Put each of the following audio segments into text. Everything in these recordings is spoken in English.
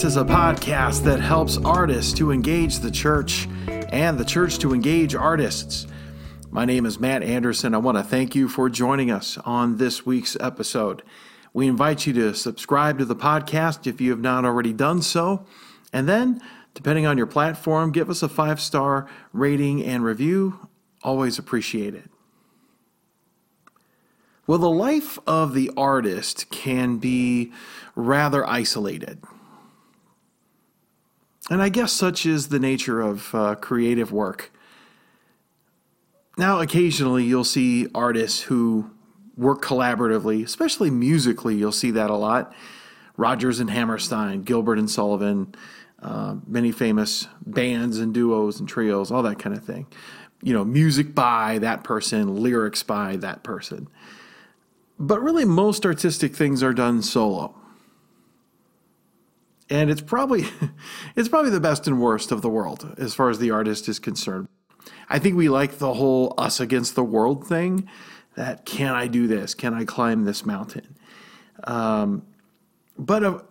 This is a podcast that helps artists to engage the church and the church to engage artists. My name is Matt Anderson. I want to thank you for joining us on this week's episode. We invite you to subscribe to the podcast if you have not already done so. And then, depending on your platform, give us a five star rating and review. Always appreciate it. Well, the life of the artist can be rather isolated. And I guess such is the nature of uh, creative work. Now, occasionally you'll see artists who work collaboratively, especially musically, you'll see that a lot. Rodgers and Hammerstein, Gilbert and Sullivan, uh, many famous bands and duos and trios, all that kind of thing. You know, music by that person, lyrics by that person. But really, most artistic things are done solo. And it's probably it's probably the best and worst of the world as far as the artist is concerned. I think we like the whole us against the world thing. That can I do this? Can I climb this mountain? Um, but of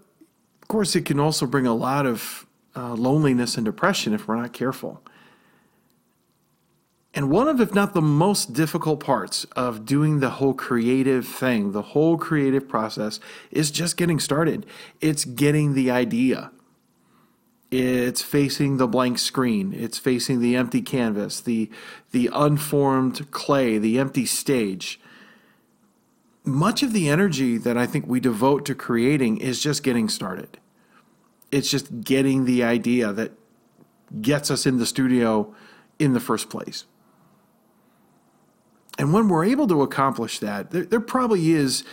course, it can also bring a lot of uh, loneliness and depression if we're not careful. And one of, if not the most difficult parts of doing the whole creative thing, the whole creative process, is just getting started. It's getting the idea. It's facing the blank screen. It's facing the empty canvas, the, the unformed clay, the empty stage. Much of the energy that I think we devote to creating is just getting started. It's just getting the idea that gets us in the studio in the first place. And when we're able to accomplish that, there, there probably is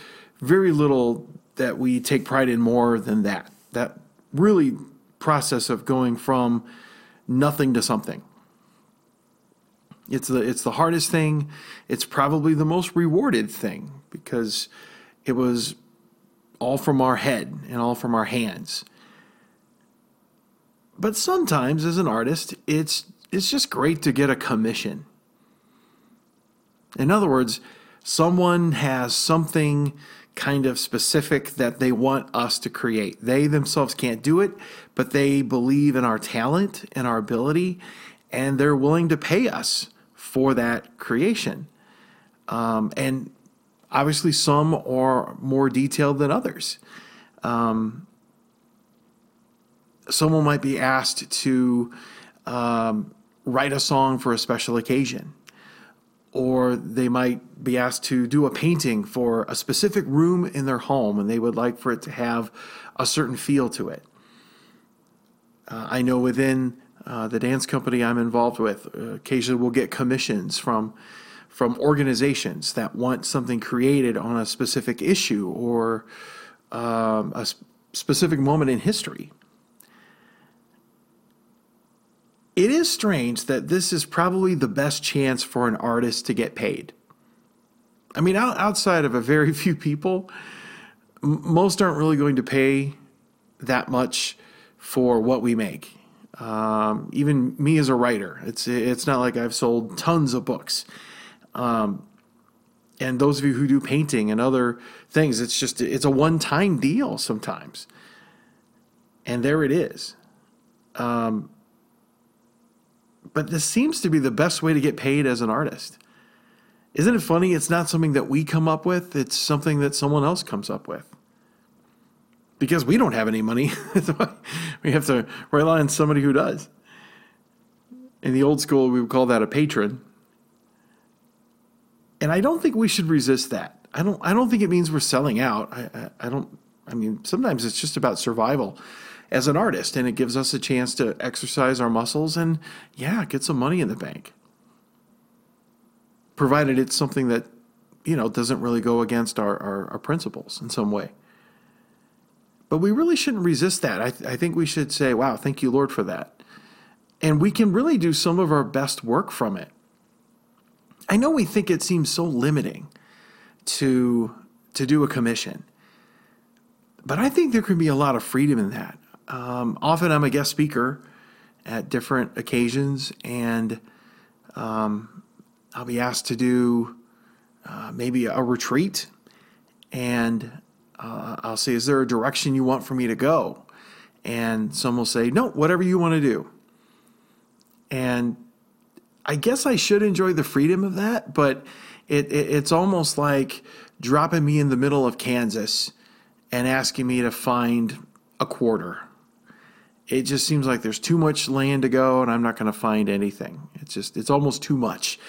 very little that we take pride in more than that. That really process of going from nothing to something. It's the it's the hardest thing. It's probably the most rewarded thing because it was all from our head and all from our hands. But sometimes as an artist, it's it's just great to get a commission. In other words, someone has something kind of specific that they want us to create. They themselves can't do it, but they believe in our talent and our ability, and they're willing to pay us for that creation. Um, and obviously, some are more detailed than others. Um, someone might be asked to um, write a song for a special occasion or they might be asked to do a painting for a specific room in their home and they would like for it to have a certain feel to it. Uh, I know within uh, the dance company I'm involved with, uh, occasionally we'll get commissions from from organizations that want something created on a specific issue or um, a sp- specific moment in history. It is strange that this is probably the best chance for an artist to get paid. I mean, outside of a very few people, most aren't really going to pay that much for what we make. Um, even me as a writer, it's it's not like I've sold tons of books. Um, and those of you who do painting and other things, it's just it's a one time deal sometimes. And there it is. Um, but this seems to be the best way to get paid as an artist. Isn't it funny? It's not something that we come up with, it's something that someone else comes up with. Because we don't have any money. we have to rely on somebody who does. In the old school, we would call that a patron. And I don't think we should resist that. I don't, I don't think it means we're selling out. I, I, I don't, I mean, sometimes it's just about survival as an artist, and it gives us a chance to exercise our muscles and, yeah, get some money in the bank. Provided it's something that, you know, doesn't really go against our, our, our principles in some way. But we really shouldn't resist that. I, th- I think we should say, wow, thank you, Lord, for that. And we can really do some of our best work from it. I know we think it seems so limiting. to to do a commission. But I think there can be a lot of freedom in that. Um, often I'm a guest speaker at different occasions, and um, I'll be asked to do uh, maybe a retreat, and uh, I'll say, "Is there a direction you want for me to go?" And some will say, "No, whatever you want to do." And I guess I should enjoy the freedom of that, but it, it, it's almost like dropping me in the middle of Kansas and asking me to find a quarter. It just seems like there's too much land to go, and I'm not going to find anything. It's just it's almost too much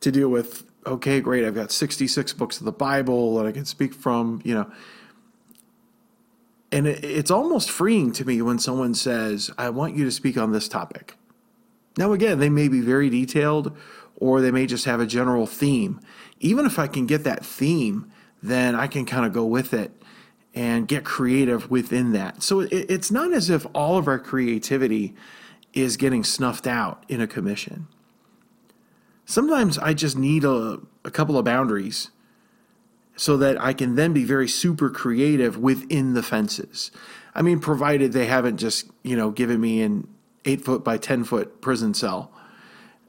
to deal with. Okay, great. I've got 66 books of the Bible that I can speak from. You know, and it, it's almost freeing to me when someone says, "I want you to speak on this topic." Now, again, they may be very detailed or they may just have a general theme. Even if I can get that theme, then I can kind of go with it and get creative within that. So it, it's not as if all of our creativity is getting snuffed out in a commission. Sometimes I just need a, a couple of boundaries so that I can then be very super creative within the fences. I mean, provided they haven't just, you know, given me an eight foot by 10 foot prison cell.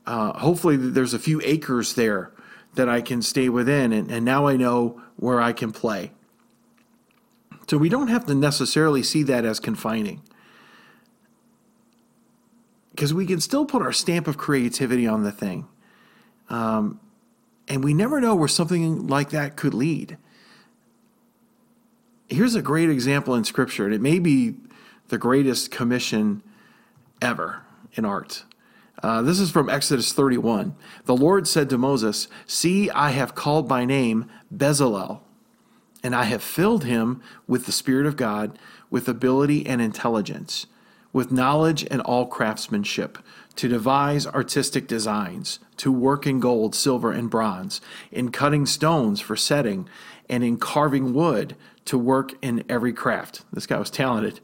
Uh, hopefully, there's a few acres there that I can stay within, and, and now I know where I can play. So we don't have to necessarily see that as confining. Because we can still put our stamp of creativity on the thing. Um, and we never know where something like that could lead. Here's a great example in Scripture, and it may be the greatest commission ever in art. Uh, this is from Exodus 31. The Lord said to Moses, See, I have called by name Bezalel, and I have filled him with the Spirit of God, with ability and intelligence, with knowledge and all craftsmanship, to devise artistic designs, to work in gold, silver, and bronze, in cutting stones for setting, and in carving wood, to work in every craft. This guy was talented.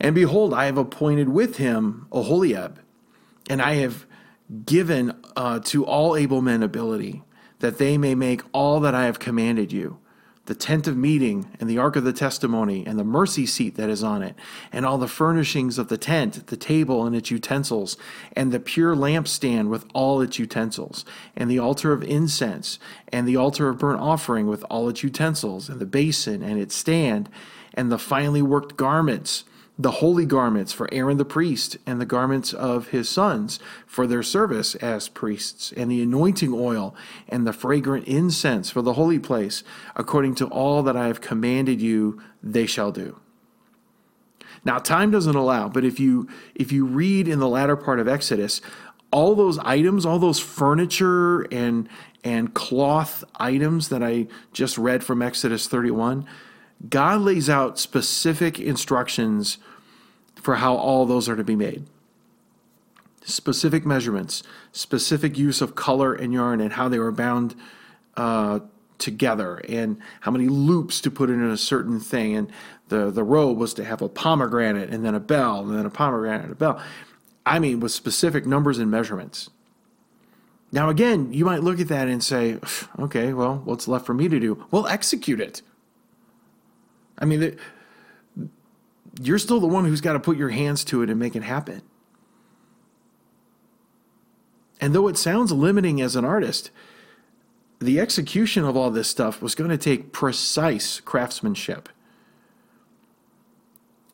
And behold, I have appointed with him Oholiab, and I have given uh, to all able men ability, that they may make all that I have commanded you the tent of meeting, and the ark of the testimony, and the mercy seat that is on it, and all the furnishings of the tent, the table and its utensils, and the pure lampstand with all its utensils, and the altar of incense, and the altar of burnt offering with all its utensils, and the basin and its stand, and the finely worked garments the holy garments for Aaron the priest, and the garments of his sons for their service as priests, and the anointing oil, and the fragrant incense for the holy place, according to all that I have commanded you, they shall do. Now, time doesn't allow, but if you if you read in the latter part of Exodus, all those items, all those furniture and and cloth items that I just read from Exodus 31, God lays out specific instructions for how all those are to be made. Specific measurements, specific use of color and yarn, and how they were bound uh, together, and how many loops to put in a certain thing. And the, the robe was to have a pomegranate, and then a bell, and then a pomegranate, and a bell. I mean, with specific numbers and measurements. Now, again, you might look at that and say, okay, well, what's left for me to do? Well, execute it. I mean, you're still the one who's got to put your hands to it and make it happen. And though it sounds limiting as an artist, the execution of all this stuff was going to take precise craftsmanship.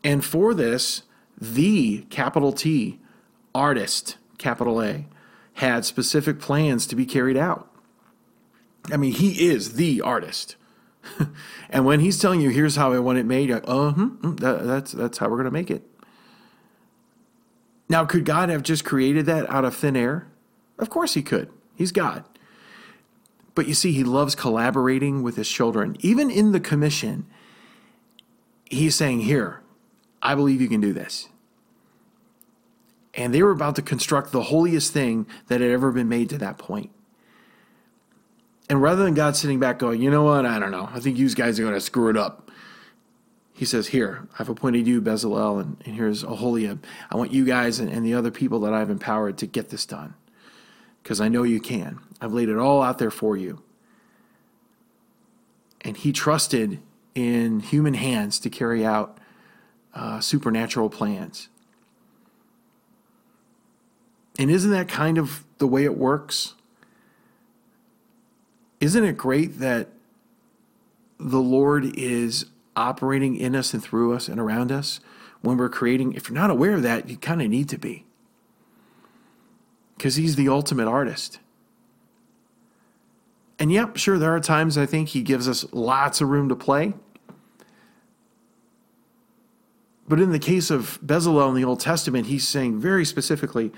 And for this, the capital T artist, capital A, had specific plans to be carried out. I mean, he is the artist. and when he's telling you, here's how I want it made, like, oh, hmm, that, that's, that's how we're going to make it. Now, could God have just created that out of thin air? Of course he could. He's God. But you see, he loves collaborating with his children. Even in the commission, he's saying, Here, I believe you can do this. And they were about to construct the holiest thing that had ever been made to that point. And rather than God sitting back going, you know what, I don't know, I think you guys are going to screw it up. He says, Here, I've appointed you, Bezalel, and, and here's Oholiab. I want you guys and, and the other people that I've empowered to get this done because I know you can. I've laid it all out there for you. and he trusted in human hands to carry out uh, supernatural plans. And isn't that kind of the way it works? Isn't it great that the Lord is operating in us and through us and around us when we're creating? If you're not aware of that, you kind of need to be. Because He's the ultimate artist. And yep, sure, there are times I think He gives us lots of room to play. But in the case of Bezalel in the Old Testament, he's saying very specifically,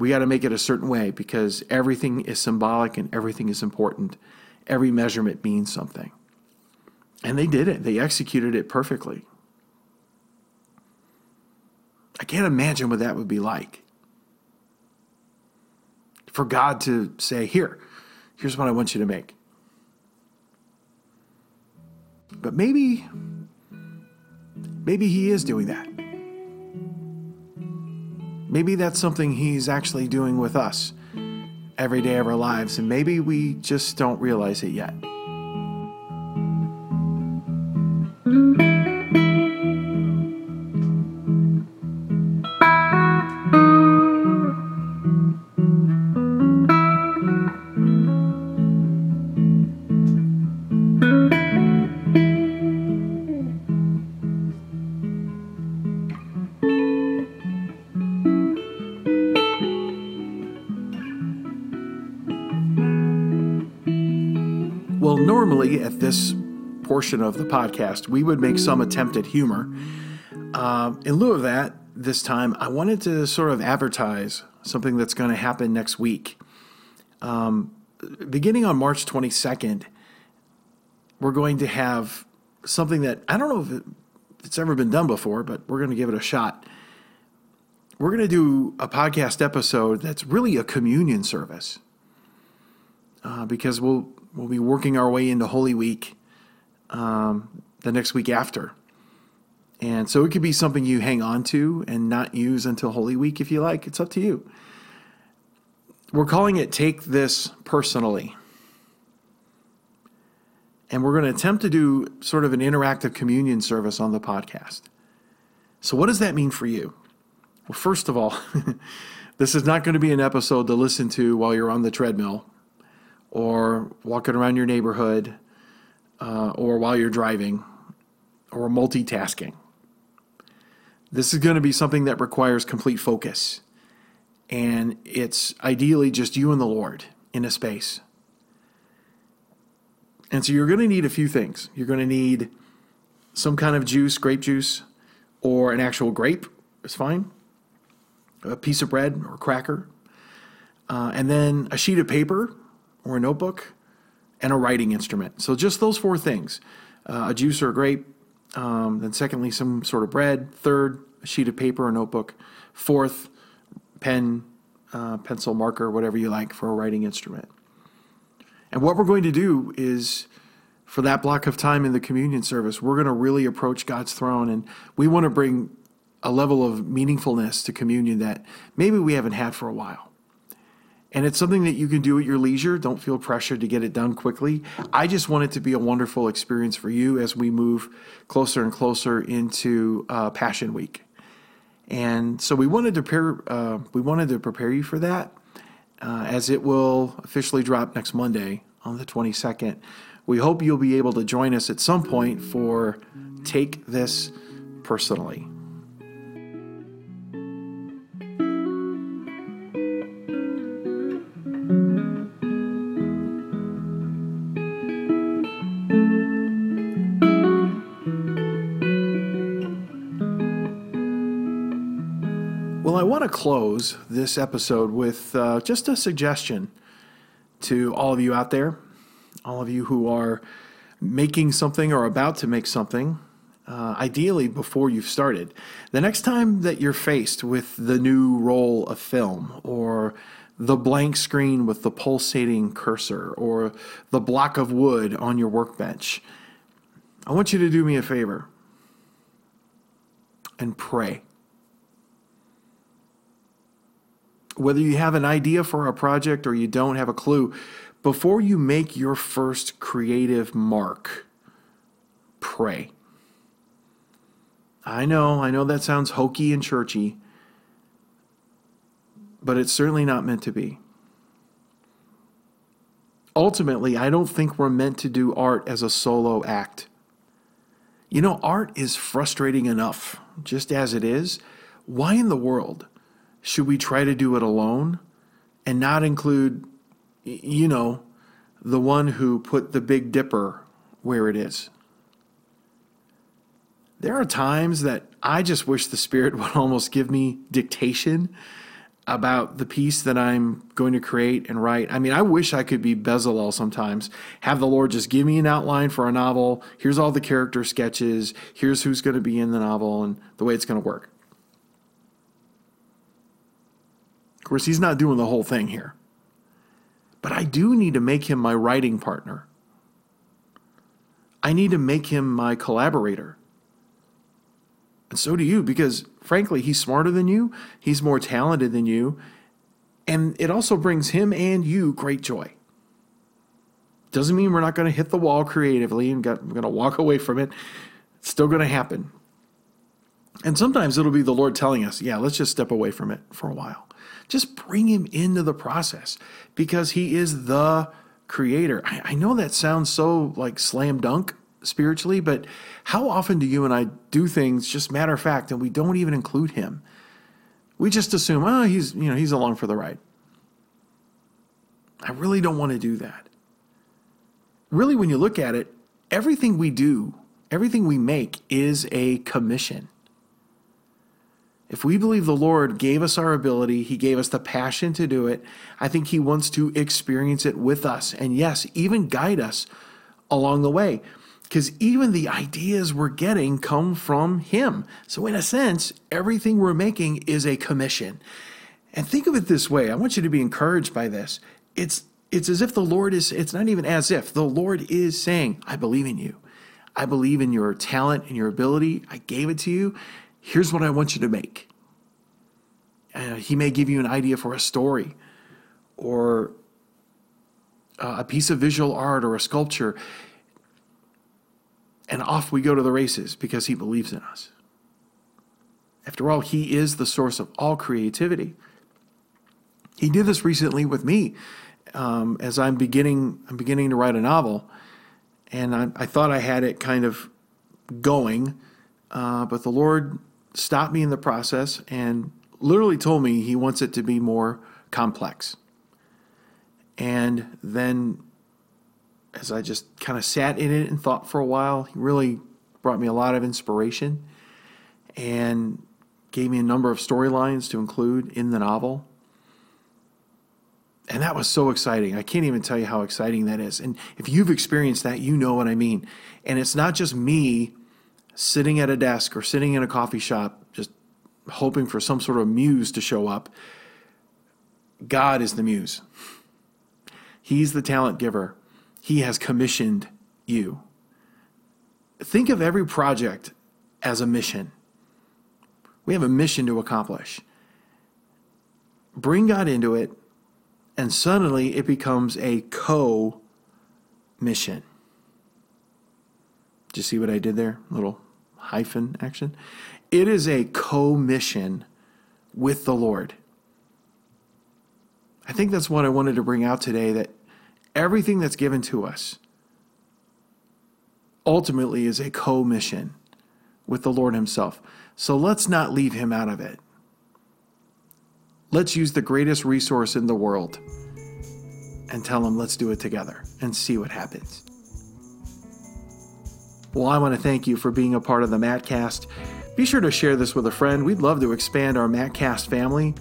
we got to make it a certain way because everything is symbolic and everything is important. Every measurement means something. And they did it, they executed it perfectly. I can't imagine what that would be like. For God to say, Here, here's what I want you to make. But maybe, maybe He is doing that. Maybe that's something He's actually doing with us every day of our lives, and maybe we just don't realize it yet. Portion of the podcast, we would make some attempt at humor. Uh, in lieu of that, this time, I wanted to sort of advertise something that's going to happen next week. Um, beginning on March 22nd, we're going to have something that I don't know if it's ever been done before, but we're going to give it a shot. We're going to do a podcast episode that's really a communion service uh, because we'll we'll be working our way into Holy Week um, the next week after. And so it could be something you hang on to and not use until Holy Week if you like. It's up to you. We're calling it Take This Personally. And we're going to attempt to do sort of an interactive communion service on the podcast. So, what does that mean for you? Well, first of all, this is not going to be an episode to listen to while you're on the treadmill or walking around your neighborhood, uh, or while you're driving, or multitasking. This is going to be something that requires complete focus. And it's ideally just you and the Lord in a space. And so you're going to need a few things. You're going to need some kind of juice, grape juice, or an actual grape is fine, a piece of bread or cracker, uh, and then a sheet of paper or a notebook, and a writing instrument. So just those four things uh, a juice or a grape, um, then secondly, some sort of bread, third, a sheet of paper or notebook, fourth, pen, uh, pencil, marker, whatever you like for a writing instrument. And what we're going to do is for that block of time in the communion service, we're going to really approach God's throne and we want to bring a level of meaningfulness to communion that maybe we haven't had for a while. And it's something that you can do at your leisure. Don't feel pressured to get it done quickly. I just want it to be a wonderful experience for you as we move closer and closer into uh, Passion Week. And so we wanted to prepare, uh, we wanted to prepare you for that, uh, as it will officially drop next Monday on the 22nd. We hope you'll be able to join us at some point for Take This Personally. Want to close this episode with uh, just a suggestion to all of you out there, all of you who are making something or about to make something, uh, ideally before you've started. The next time that you're faced with the new roll of film or the blank screen with the pulsating cursor or the block of wood on your workbench, I want you to do me a favor and pray. Whether you have an idea for a project or you don't have a clue, before you make your first creative mark, pray. I know, I know that sounds hokey and churchy, but it's certainly not meant to be. Ultimately, I don't think we're meant to do art as a solo act. You know, art is frustrating enough, just as it is. Why in the world should we try to do it alone and not include, you know, the one who put the Big Dipper where it is? There are times that I just wish the Spirit would almost give me dictation about the piece that I'm going to create and write. I mean, I wish I could be Bezalel sometimes. Have the Lord just give me an outline for a novel. Here's all the character sketches. Here's who's going to be in the novel and the way it's going to work. Of course, he's not doing the whole thing here. But I do need to make him my writing partner. I need to make him my collaborator. And so do you, because frankly, he's smarter than you, he's more talented than you, and it also brings him and you great joy. Doesn't mean we're not going to hit the wall creatively and got, we're going to walk away from it. It's still going to happen. And sometimes it'll be the Lord telling us, yeah, let's just step away from it for a while. Just bring him into the process because he is the creator. I, I know that sounds so like slam dunk, spiritually, but how often do you and I do things just matter of fact and we don't even include him? We just assume, oh, he's, you know, he's along for the ride. I really don't want to do that. Really, when you look at it, everything we do, everything we make is a commission. If we believe the Lord gave us our ability, He gave us the passion to do it, I think He wants to experience it with us. And yes, even guide us along the way because even the ideas we're getting come from Him. So, in a sense, everything we're making is a commission. And think of it this way I want you to be encouraged by this. It's, it's as if the Lord is, it's not even as if, the Lord is saying, I believe in you. I believe in your talent and your ability. I gave it to you. Here's what I want you to make. Uh, he may give you an idea for a story or uh, a piece of visual art or a sculpture and off we go to the races because he believes in us. After all, he is the source of all creativity. He did this recently with me um, as I'm beginning, I'm beginning to write a novel, and I, I thought I had it kind of going, uh, but the Lord stopped me in the process and literally told me He wants it to be more complex. And then as I just kind of sat in it and thought for a while, he really brought me a lot of inspiration and gave me a number of storylines to include in the novel. And that was so exciting. I can't even tell you how exciting that is. And if you've experienced that, you know what I mean. And it's not just me sitting at a desk or sitting in a coffee shop just hoping for some sort of muse to show up. God is the muse. He's the talent giver. He has commissioned you. Think of every project as a mission. We have a mission to accomplish. Bring God into it, and suddenly it becomes a co mission. Do you see what I did there? Little hyphen action. It is a co mission with the Lord. I think that's what I wanted to bring out today that everything that's given to us ultimately is a co mission with the Lord Himself. So let's not leave Him out of it. Let's use the greatest resource in the world and tell Him, let's do it together and see what happens. Well, I want to thank you for being a part of the Mattcast. Be sure to share this with a friend. We'd love to expand our Mattcast family.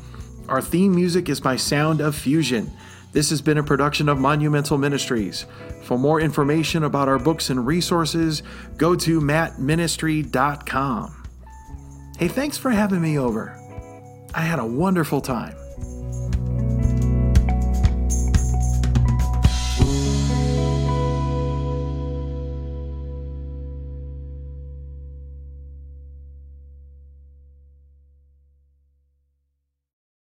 Our theme music is by Sound of Fusion. This has been a production of Monumental Ministries. For more information about our books and resources, go to mattministry.com. Hey, thanks for having me over. I had a wonderful time.